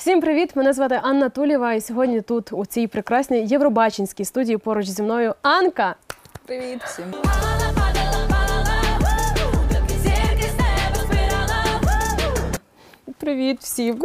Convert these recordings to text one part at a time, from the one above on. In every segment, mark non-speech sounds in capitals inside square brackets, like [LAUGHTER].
Всім привіт! Мене звати Анна Тулєва, і сьогодні тут, у цій прекрасній Євробачинській студії, поруч зі мною Анка. Привіт всім. Привіт всім.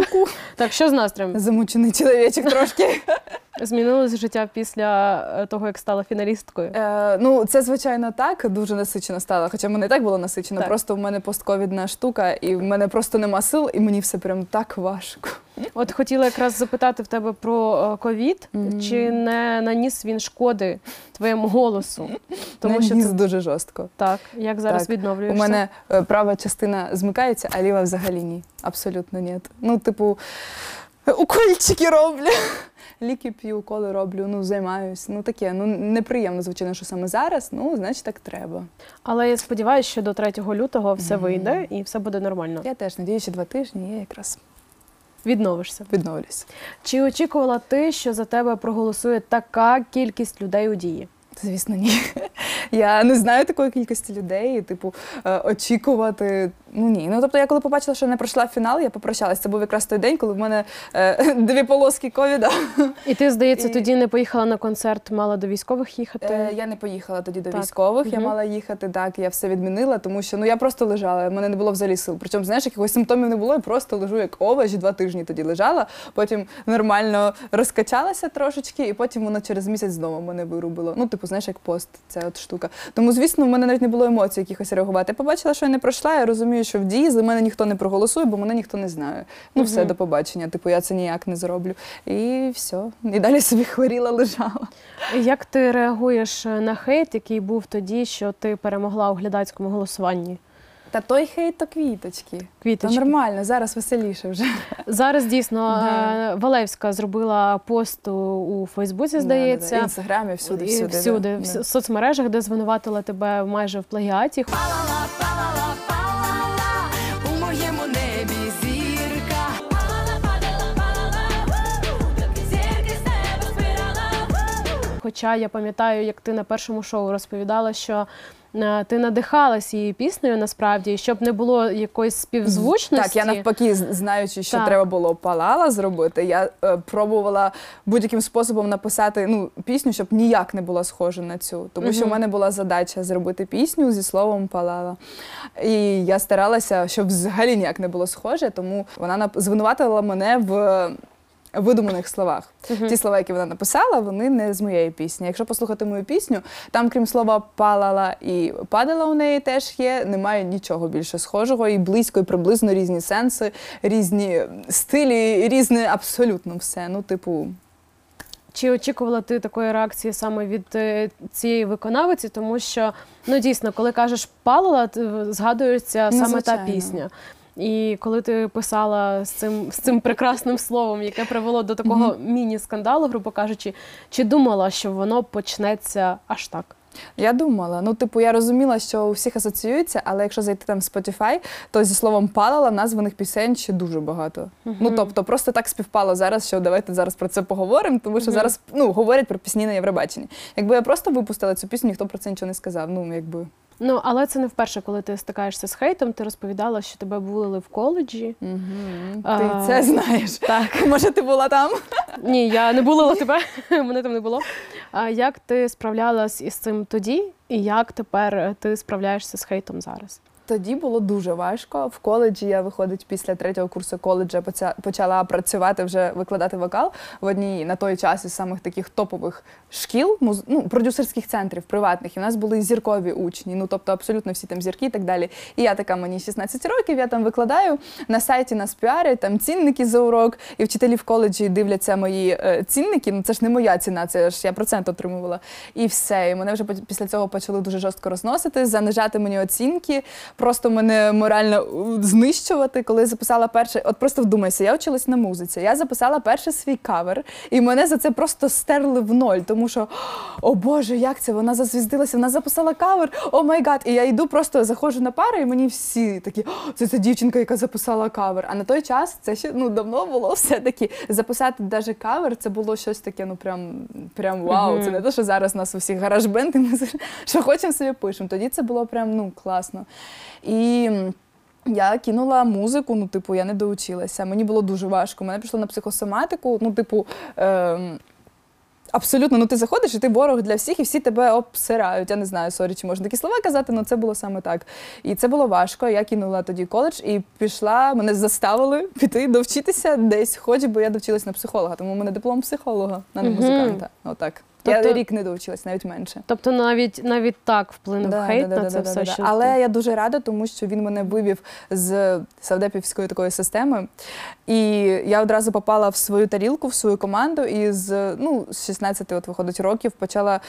Так, що з настроєм? Замучений чоловічок трошки. [LAUGHS] Змінилось життя після е, того, як стала фіналісткою. Е, ну, це звичайно так, дуже насичено стало. Хоча мене і так було насичено. Так. Просто в мене постковідна штука, і в мене просто нема сил, і мені все прям так важко. От хотіла якраз запитати в тебе про е, ковід, Мгм. чи не наніс він шкоди твоєму голосу? Тому що Наніс ти дуже жорстко. так, як зараз Так. відновлюєшся? У мене е, права частина змикається, а ліва взагалі ні. Абсолютно ні. Ну, типу, [LAUGHS] укольчики роблю. Ліки п'ю, уколи роблю, ну займаюсь. Ну таке, ну неприємно, звичайно, що саме зараз. Ну, значить, так треба. Але я сподіваюся, що до 3 лютого все вийде і все буде нормально. Я теж надію, що два тижні я якраз Відновишся. відновлюсь. Чи очікувала ти, що за тебе проголосує така кількість людей у дії? Звісно, ні. Я не знаю такої кількості людей, типу, е, очікувати. Ну ні. Ну тобто, я коли побачила, що не пройшла фінал, я попрощалася. Це був якраз той день, коли в мене е, [LAUGHS] дві полоски ковіда. І ти, здається, І- тоді не поїхала на концерт, мала до військових їхати. Е, я не поїхала тоді до Так. військових, я мала їхати. Так, я все відмінила, тому що ну я просто лежала. в мене не було взагалі сил. Причому, знаєш, якихось симптомів не було. Я просто лежу як овоч, два тижні тоді лежала. Потім нормально розкачалася трошечки, і потім воно через місяць знову мене вирубило. Ну, типу, знаєш, як пост, ця от штука. Тому, звісно, в мене навіть не було емоцій якихось реагувати. Я побачила, що я не пройшла. Я розумію, що в дії за мене ніхто не проголосує, бо мене ніхто не знає. Ну, все, до побачення. Типу, я це ніяк не зроблю. І все. І далі собі хворіла, лежала. Як ти реагуєш на хейт, який був тоді, що ти перемогла у глядацькому голосуванні? Та той хейт то квіточки. Та Квіточки. нормально, зараз веселіше вже. Зараз дійсно [LAUGHS] Да. е, Валевська зробила пост у- Фейсбуці, Да, да, здається. да. Інстаграмі, всюди, І всюди. да. в с- соцмережах, де звинуватила тебе майже в плагіаті. Хоча я пам'ятаю, як ти на першому шоу розповідала, що е, ти надихалась її піснею насправді, і щоб не було якоїсь співзвучності. Так, я навпаки, знаючи, що Так. треба було палала зробити, я е, пробувала будь-яким способом написати ну, пісню, щоб ніяк не була схожа на цю. Тому що в мене була задача зробити пісню зі словом палала. І я старалася, щоб взагалі ніяк не було схоже, тому вона звинуватила мене в. Видуманих словах. Ті слова, які вона написала, вони не з моєї пісні. Якщо послухати мою пісню, там, крім слова палала і падала у неї теж є, немає нічого більше схожого і близько, і приблизно різні сенси, різні стилі, різне абсолютно все. Ну, типу, Чи очікувала ти такої реакції саме від е, цієї виконавиці? Тому що ну дійсно, коли кажеш палила, т- згадується Ну, саме та пісня. І коли ти писала з цим з цим прекрасним словом, яке привело до такого міні-скандалу, грубо кажучи, чи думала, що воно почнеться аж так? я думала, ну, типу, я розуміла, що у всіх асоціюється, але якщо зайти там в Spotify, то зі словом палала названих пісень ще дуже багато. Ну, тобто, просто так співпало зараз, що давайте зараз про це поговоримо, тому що Мгм. зараз ну, говорять про пісні на Євробаченні. Якби я просто випустила цю пісню, ніхто про це нічого не сказав. Ну, якби. Ну але це не вперше, коли ти стикаєшся з хейтом. Ти розповідала, що тебе булили в коледжі. Угу. А, Ти це знаєш. Так, [LAUGHS] Може, ти була там? ні, я не булила тебе, [LAUGHS] мене там не було. А як ти справлялась із цим тоді, і як тепер ти справляєшся з хейтом зараз? Тоді було дуже важко. В коледжі я виходить після третього курсу коледжа почала працювати вже викладати вокал в одній на той час із самих таких топових шкіл, ну, продюсерських центрів приватних. І в нас були зіркові учні, ну тобто абсолютно всі там зірки і так далі. І я така, мені 16 років, я там викладаю на сайті нас піарять, там цінники за урок, і вчителі в коледжі дивляться мої е, цінники. Ну це ж не моя ціна, це ж я процент отримувала. І все. І мене вже після цього почали дуже жорстко розносити, занижати мені оцінки, просто мене морально е, знищувати. Коли записала перше, от просто вдумайся, я вчилась на музиці. Я записала перший свій кавер, і мене за це просто стерли в ноль, тому що о Боже, як це? Вона зазвіздилася, вона записала кавер, oh my God. І я йду, просто заходжу на пари, і мені всі такі, «О, це ця дівчинка, яка записала кавер. А на той час це ще ну давно було все-таки записати навіть кавер, це було щось таке, ну прям прям вау. Це не те, що зараз у нас у всіх GarageBand, і ми що хочемо собі пишемо. Тоді це було прям ну класно. І Я кинула музику, ну, типу, я не доучилася. Мені було дуже важко. Мене пішло на психосоматику, ну, типу. Ем... Абсолютно, ну ти заходиш, і ти ворог для всіх, і всі тебе обсирають. Я не знаю, sorry, чи можна такі слова казати, але це було саме так. І це було важко. Я кинула тоді коледж і пішла, мене заставили [LAUGHS] піти довчитися десь, хоч, бо я довчилась на психолога, тому у мене диплом психолога, а не музиканта. Отак. Тобто- Я рік не довчилась, навіть менше. Тобто навіть навіть так вплинув Да, хейт да, на да, це да, все, да. що Але ти- я дуже рада, тому що він мене вивів з савдепівської такої системи. І я одразу попала в свою тарілку, в свою команду, і з ну, з 16 от виходить років почала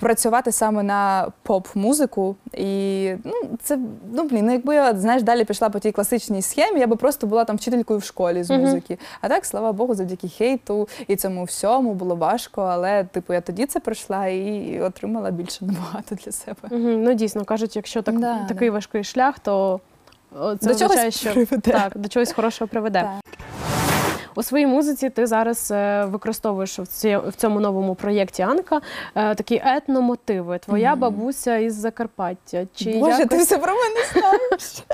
працювати саме на поп-музику. І ну, це ну блін, ну якби я знаєш, далі пішла по тій класичній схемі, я би просто була там вчителькою в школі з музики. А так, слава Богу, завдяки хейту і цьому всьому було важко. Але типу я тоді це пройшла і отримала більше набагато для себе. Ну дійсно кажуть, якщо так, Да, такий важкий шлях, то це До означає, чогось що приведе. так, до чогось хорошого приведе. Так. У своїй музиці ти зараз е, використовуєш в, цьому новому проєкті Анка е, такі етномотиви. Твоя бабуся із Закарпаття. Чи Боже, ти все про мене знаєш.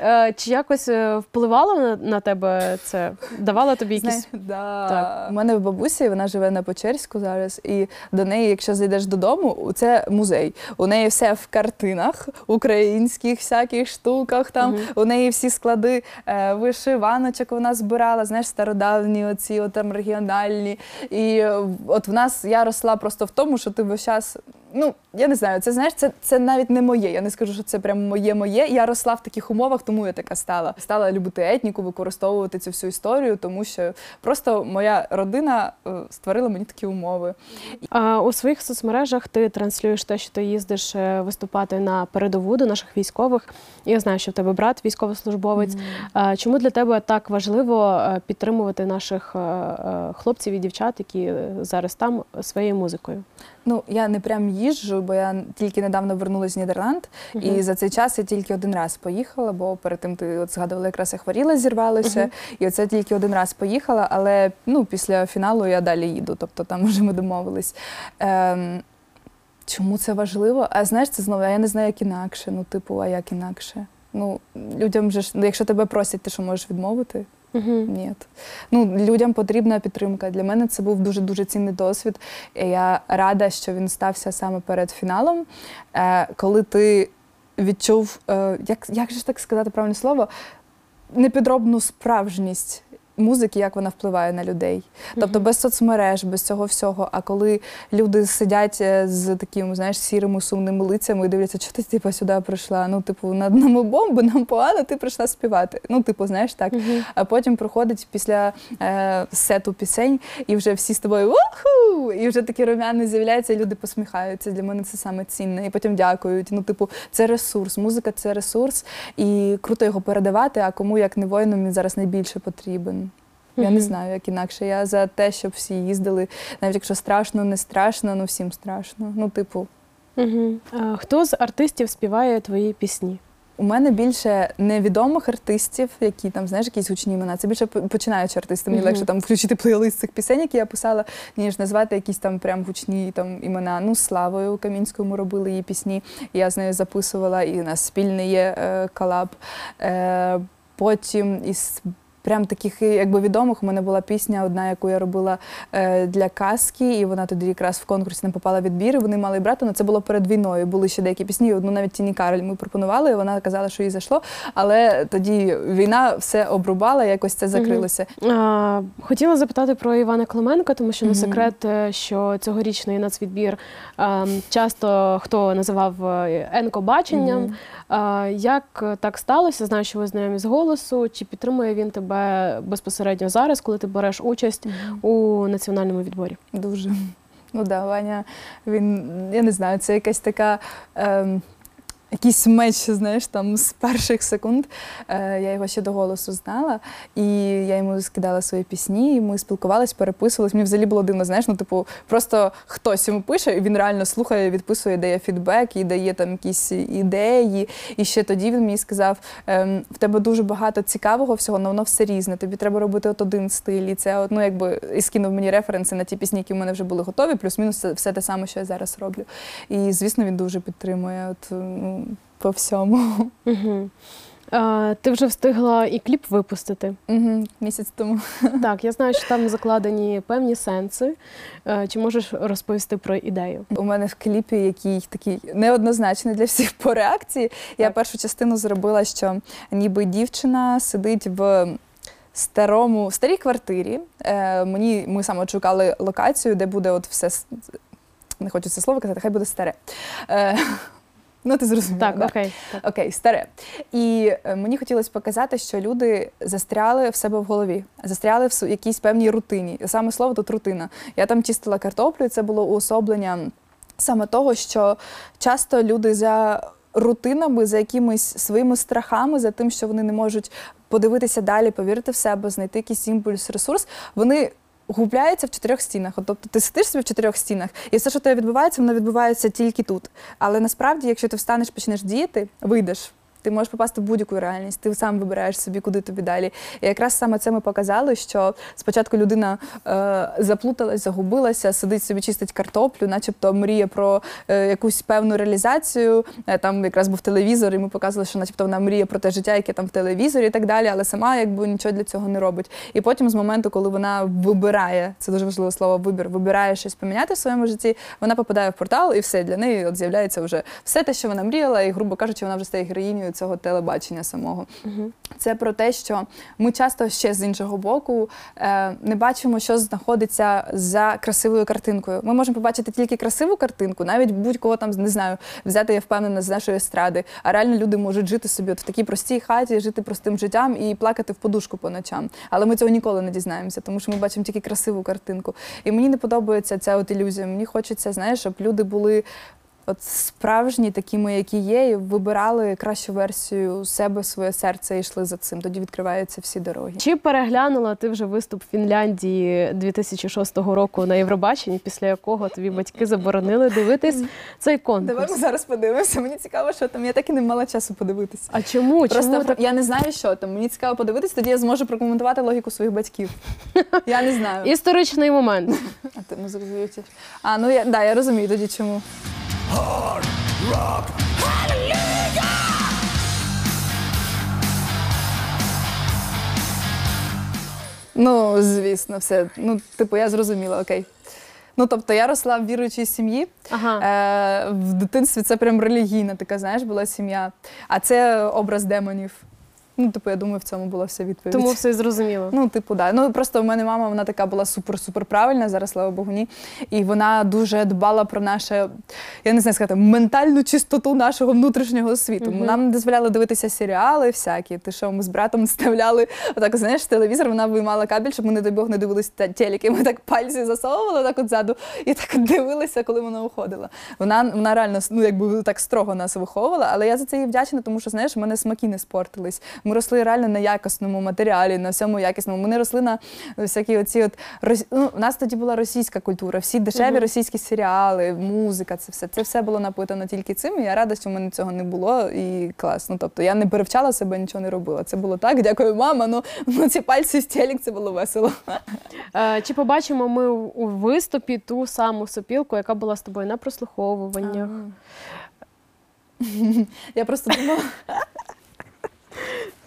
Е, чи якось е, впливало на, на тебе це? Давала тобі якісь. Да. Так. У мене в бабусі, вона живе на Печерську зараз, і до неї, якщо зайдеш додому, це музей. У неї все в картинах, українських всяких штуках. Там у неї всі склади е, вишиваночок вона збирала, знаєш, стародавні, оці от там регіональні. І е, от в нас я росла просто в тому, що ти весь час. Ну, я не знаю, це знаєш, це, це навіть не моє. Я не скажу, що це прям моє моє. Я росла в таких умовах, тому я така стала. Стала любити етніку, використовувати цю всю історію, тому що просто моя родина е, створила мені такі умови. А, у своїх соцмережах ти транслюєш те, що ти їздиш е, виступати на передову до наших військових. Я знаю, що в тебе брат військовослужбовець. А, Чому для тебе так важливо е, підтримувати наших хлопців і дівчат, які зараз там своєю музикою? Ну, я не прям їжджу, бо я тільки недавно вернулася з Нідерланд, і за цей час я тільки один раз поїхала, бо перед тим ти от згадувала, якраз я хворіла, зірвалася, Мгм. і оце тільки один раз поїхала, але ну, після фіналу я далі їду, тобто там вже ми домовились. Ем, чому це важливо? А знаєш, це знову, а я не знаю, як інакше. Ну, типу, а як інакше? Ну, людям же ж, ну, якщо тебе просять, ти що можеш відмовити? Мгм. Ні. Ну, людям потрібна підтримка. Для мене це був дуже дуже цінний досвід. І я рада, що він стався саме перед фіналом, е, коли ти відчув, е, як, як же ж так сказати правильне слово, непідробну справжність. Музики, як вона впливає на людей, тобто без соцмереж, без цього всього. А коли люди сидять е, з такими, знаєш, сірими сумними лицями і дивляться, що ти типу, сюди прийшла? Ну, типу, над нами бомби, нам погано, ти прийшла співати. Ну, типу, знаєш, так. А потім проходить після е, сету пісень, і вже всі з тобою уху! І вже такі румяни з'являються, і люди посміхаються. Для мене це саме цінне. І потім дякують. Ну, типу, це ресурс. Музика це ресурс, і круто його передавати. А кому як не воїнам він зараз найбільше потрібен. Я не знаю, як інакше. Я за те, щоб всі їздили, навіть якщо страшно, не страшно, ну всім страшно. Ну, типу, Мгм. А Хто з артистів співає твої пісні? У мене більше невідомих артистів, які там знаєш якісь гучні імена. Це більше по- починаючі артисти. Мені Мгм. легше там включити плейлист цих пісень, які я писала, ніж назвати якісь там прям гучні там імена. Ну, Славою Камінською ми робили її пісні. Я з нею записувала, і у нас спільний є е, колаб. Е, потім із Прям таких якби відомих у мене була пісня, одна, яку я робила е, для казки, і вона тоді якраз в конкурсі не попала відбір. і Вони мали брати, але це було перед війною. Були ще деякі пісні. Одну навіть Тіні Кароль ми пропонували. і Вона казала, що їй зайшло. Але тоді війна все обрубала, якось це закрилося. А, Хотіла запитати про Івана Клименка, тому що не Мгм. секрет, е, що цьогорічний нацвідбір а, часто хто називав е, енкобаченням. Як так сталося? Знаю, що ви знайомі з голосу. Чи підтримує він тебе безпосередньо зараз, коли ти береш участь у національному відборі? Дуже. Ну да, Ваня, він, я не знаю, це якась така. Ем, Якийсь меч, знаєш, там з перших секунд. Е, я його ще до голосу знала, і я йому скидала свої пісні, і ми спілкувалися, переписувалися. Мені взагалі було дивно, знаєш, ну, типу, просто хтось йому пише, і він реально слухає, відписує, дає фідбек і дає там якісь ідеї. І ще тоді він мені сказав: ем, в тебе дуже багато цікавого всього, але воно все різне. Тобі треба робити от один стиль. І це ну, якби і скинув мені референси на ті пісні, які в мене вже були готові, плюс-мінус все те саме, що я зараз роблю. І звісно, він дуже підтримує. От ну, по всьому. Угу. Е, ти вже встигла і кліп випустити. Угу, місяць тому. Так, я знаю, що там закладені певні сенси. Е, Чи можеш розповісти про ідею? У мене в кліпі, який такий неоднозначний для всіх по реакції. Я Так. першу частину зробила, що ніби дівчина сидить в старому, старій квартирі. Е, мені ми саме шукали локацію, де буде от все. Не хочу це слово казати, хай буде старе. Е, ну, ти зрозуміла. Так, да? окей. Так. Окей, старе. І е, мені хотілося показати, що люди застряли в себе в голові, застряли в якійсь певній рутині. Саме слово тут рутина. Я там чистила картоплю, і це було уособлення саме того, що часто люди за рутинами, за якимись своїми страхами, за тим, що вони не можуть подивитися далі, повірити в себе, знайти якийсь імпульс, ресурс, вони. Губляються в чотирьох стінах. От, Тобто ти сидиш собі в чотирьох стінах, і все, що тебе відбувається, воно відбувається тільки тут. Але насправді, якщо ти встанеш, почнеш діяти, вийдеш. Ти можеш попасти в будь-яку реальність, ти сам вибираєш собі, куди тобі далі. І якраз саме це ми показали, що спочатку людина е, заплуталась, загубилася, сидить собі, чистить картоплю, начебто мріє про е, якусь певну реалізацію. Е, там якраз був телевізор, і ми показували, що начебто вона мріє про те життя, яке там в телевізорі і так далі, але сама якби нічого для цього не робить. І потім, з моменту, коли вона вибирає, це дуже важливе слово вибір, вибирає щось поміняти в своєму житті, вона попадає в портал, і все для неї от з'являється вже все те, що вона мріяла, і, грубо кажучи, вона вже стає героїнею цього телебачення самого. Мгм. Це про те, що ми часто ще з іншого боку е, не бачимо, що знаходиться за красивою картинкою. Ми можемо побачити тільки красиву картинку, навіть будь-кого там не знаю, взяти я впевнена з нашої естради. А реально люди можуть жити собі от в такій простій хаті, жити простим життям і плакати в подушку по ночам. Але ми цього ніколи не дізнаємося, тому що ми бачимо тільки красиву картинку. І мені не подобається ця от ілюзія. Мені хочеться, знаєш, щоб люди були. От справжні, такими, які є, і вибирали кращу версію себе, своє серце і йшли за цим. Тоді відкриваються всі дороги. Чи переглянула ти вже виступ Фінляндії 2006 року на Євробаченні, після якого тобі батьки заборонили дивитись цей Давай ми зараз подивимося. Мені цікаво, що там. Я так і не мала часу подивитися. А чому? Просто чому так? я не знаю, що там. Мені цікаво подивитися, тоді я зможу прокоментувати логіку своїх батьків. Я не знаю. [LAUGHS] Історичний момент. [LAUGHS] А ти музику звучиш? А, ну я да, я розумію тоді чому. Ну, звісно, все. Ну, типу, я зрозуміла, окей. Ну, тобто, я росла в віруючій сім'ї. Ага. Е, в дитинстві це прям релігійна така, знаєш, була сім'я. А це образ демонів. Ну, типу, я думаю, в цьому була вся відповідь. Тому все зрозуміло. Ну, типу, да. Ну просто в мене мама вона така була супер-супер правильна, зараз слава Богу, ні. І вона дуже дбала про наше, я не знаю сказати, ментальну чистоту нашого внутрішнього світу. Мгм. Нам не дозволяли дивитися серіали всякі. Ти що, ми з братом вставляли отак, знаєш, телевізор, вона виймала кабель, щоб ми, не дай Бог, не дивилися телеки. Ми так пальці засовували так от ззаду і так дивилися, коли вона уходила. Вона, вона реально ну, якби так строго нас виховувала, але я за це їй вдячна, тому що знаєш, в мене смаки не спортились. Ми росли реально на якісному матеріалі, на всьому якісному. Ми не росли на всякі оці от ну, у нас тоді була російська культура, всі дешеві російські серіали, музика, це все. Це все було напитано тільки цим. І я рада, що в мене цього не було. І класно. Тобто я не перевчала себе, нічого не робила. Це було так. Дякую, мама. Ну, [LAUGHS] ну ці пальці в телек, це було весело. Е, Чи побачимо ми у виступі ту саму сопілку, яка була з тобою на прослуховуваннях? [LAUGHS] Я просто думала, [LAUGHS]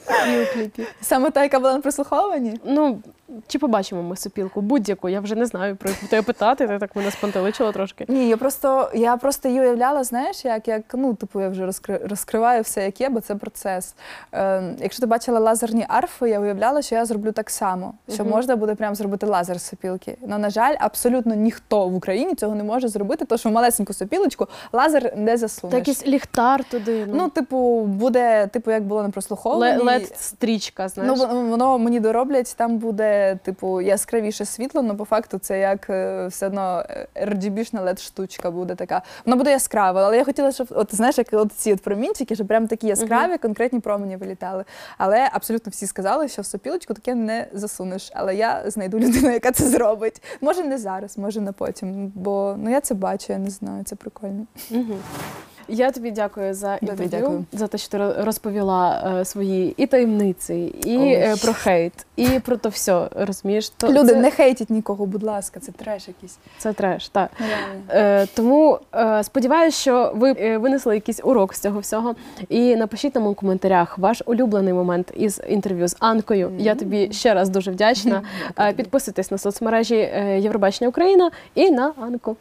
І у кліпі. саме та, яка була на прослуховуванні. Ну, чи побачимо ми сопілку? Будь-яку. Я вже не знаю про яку тебе питати, ти так мене спантеличила трошки. Ні, я просто я просто її уявляла, знаєш, як, як ну, типу, я вже розкри, розкриваю все, як є, бо це процес. Е, якщо ти бачила лазерні арфи, я уявляла, що я зроблю так само, що Мгм. можна буде прям зробити лазер з сопілки. Ну, на жаль, абсолютно ніхто в Україні цього не може зробити, тому що в малесеньку сопілочку лазер не засунеш. Та якийсь ліхтар туди. Ну, типу, буде, типу, як було на прослуховуванні. лед стрічка, знаєш. Ну, воно мені дороблять, там буде, типу, яскравіше світло, але по факту це як е, все одно RGB-шна led штучка буде така. Вона буде яскрава, але я хотіла, щоб, от знаєш, як от ці от промінчики, щоб прям такі яскраві, конкретні промені вилітали. Але абсолютно всі сказали, що в сопілочку таке не засунеш. Але я знайду людину, яка це зробить. Може, не зараз, може на потім. Бо ну я це бачу, я не знаю, це прикольно. Угу. Я тобі дякую за Добре, інтерв'ю, дякую. за те, що ти розповіла е, свої і таємниці, і е, про хейт, і про то все. Розумієш? То Люди, це, не хейтіть нікого, будь ласка, це треш якийсь. це треш. Так. Е, тому е, сподіваюся, що ви е, винесли якийсь урок з цього всього. І напишіть нам у коментарях ваш улюблений момент із інтерв'ю з Анкою. Я тобі ще раз дуже вдячна. [LAUGHS] Е, Підписуйтесь на соцмережі е, Євробачення Україна і на Анку.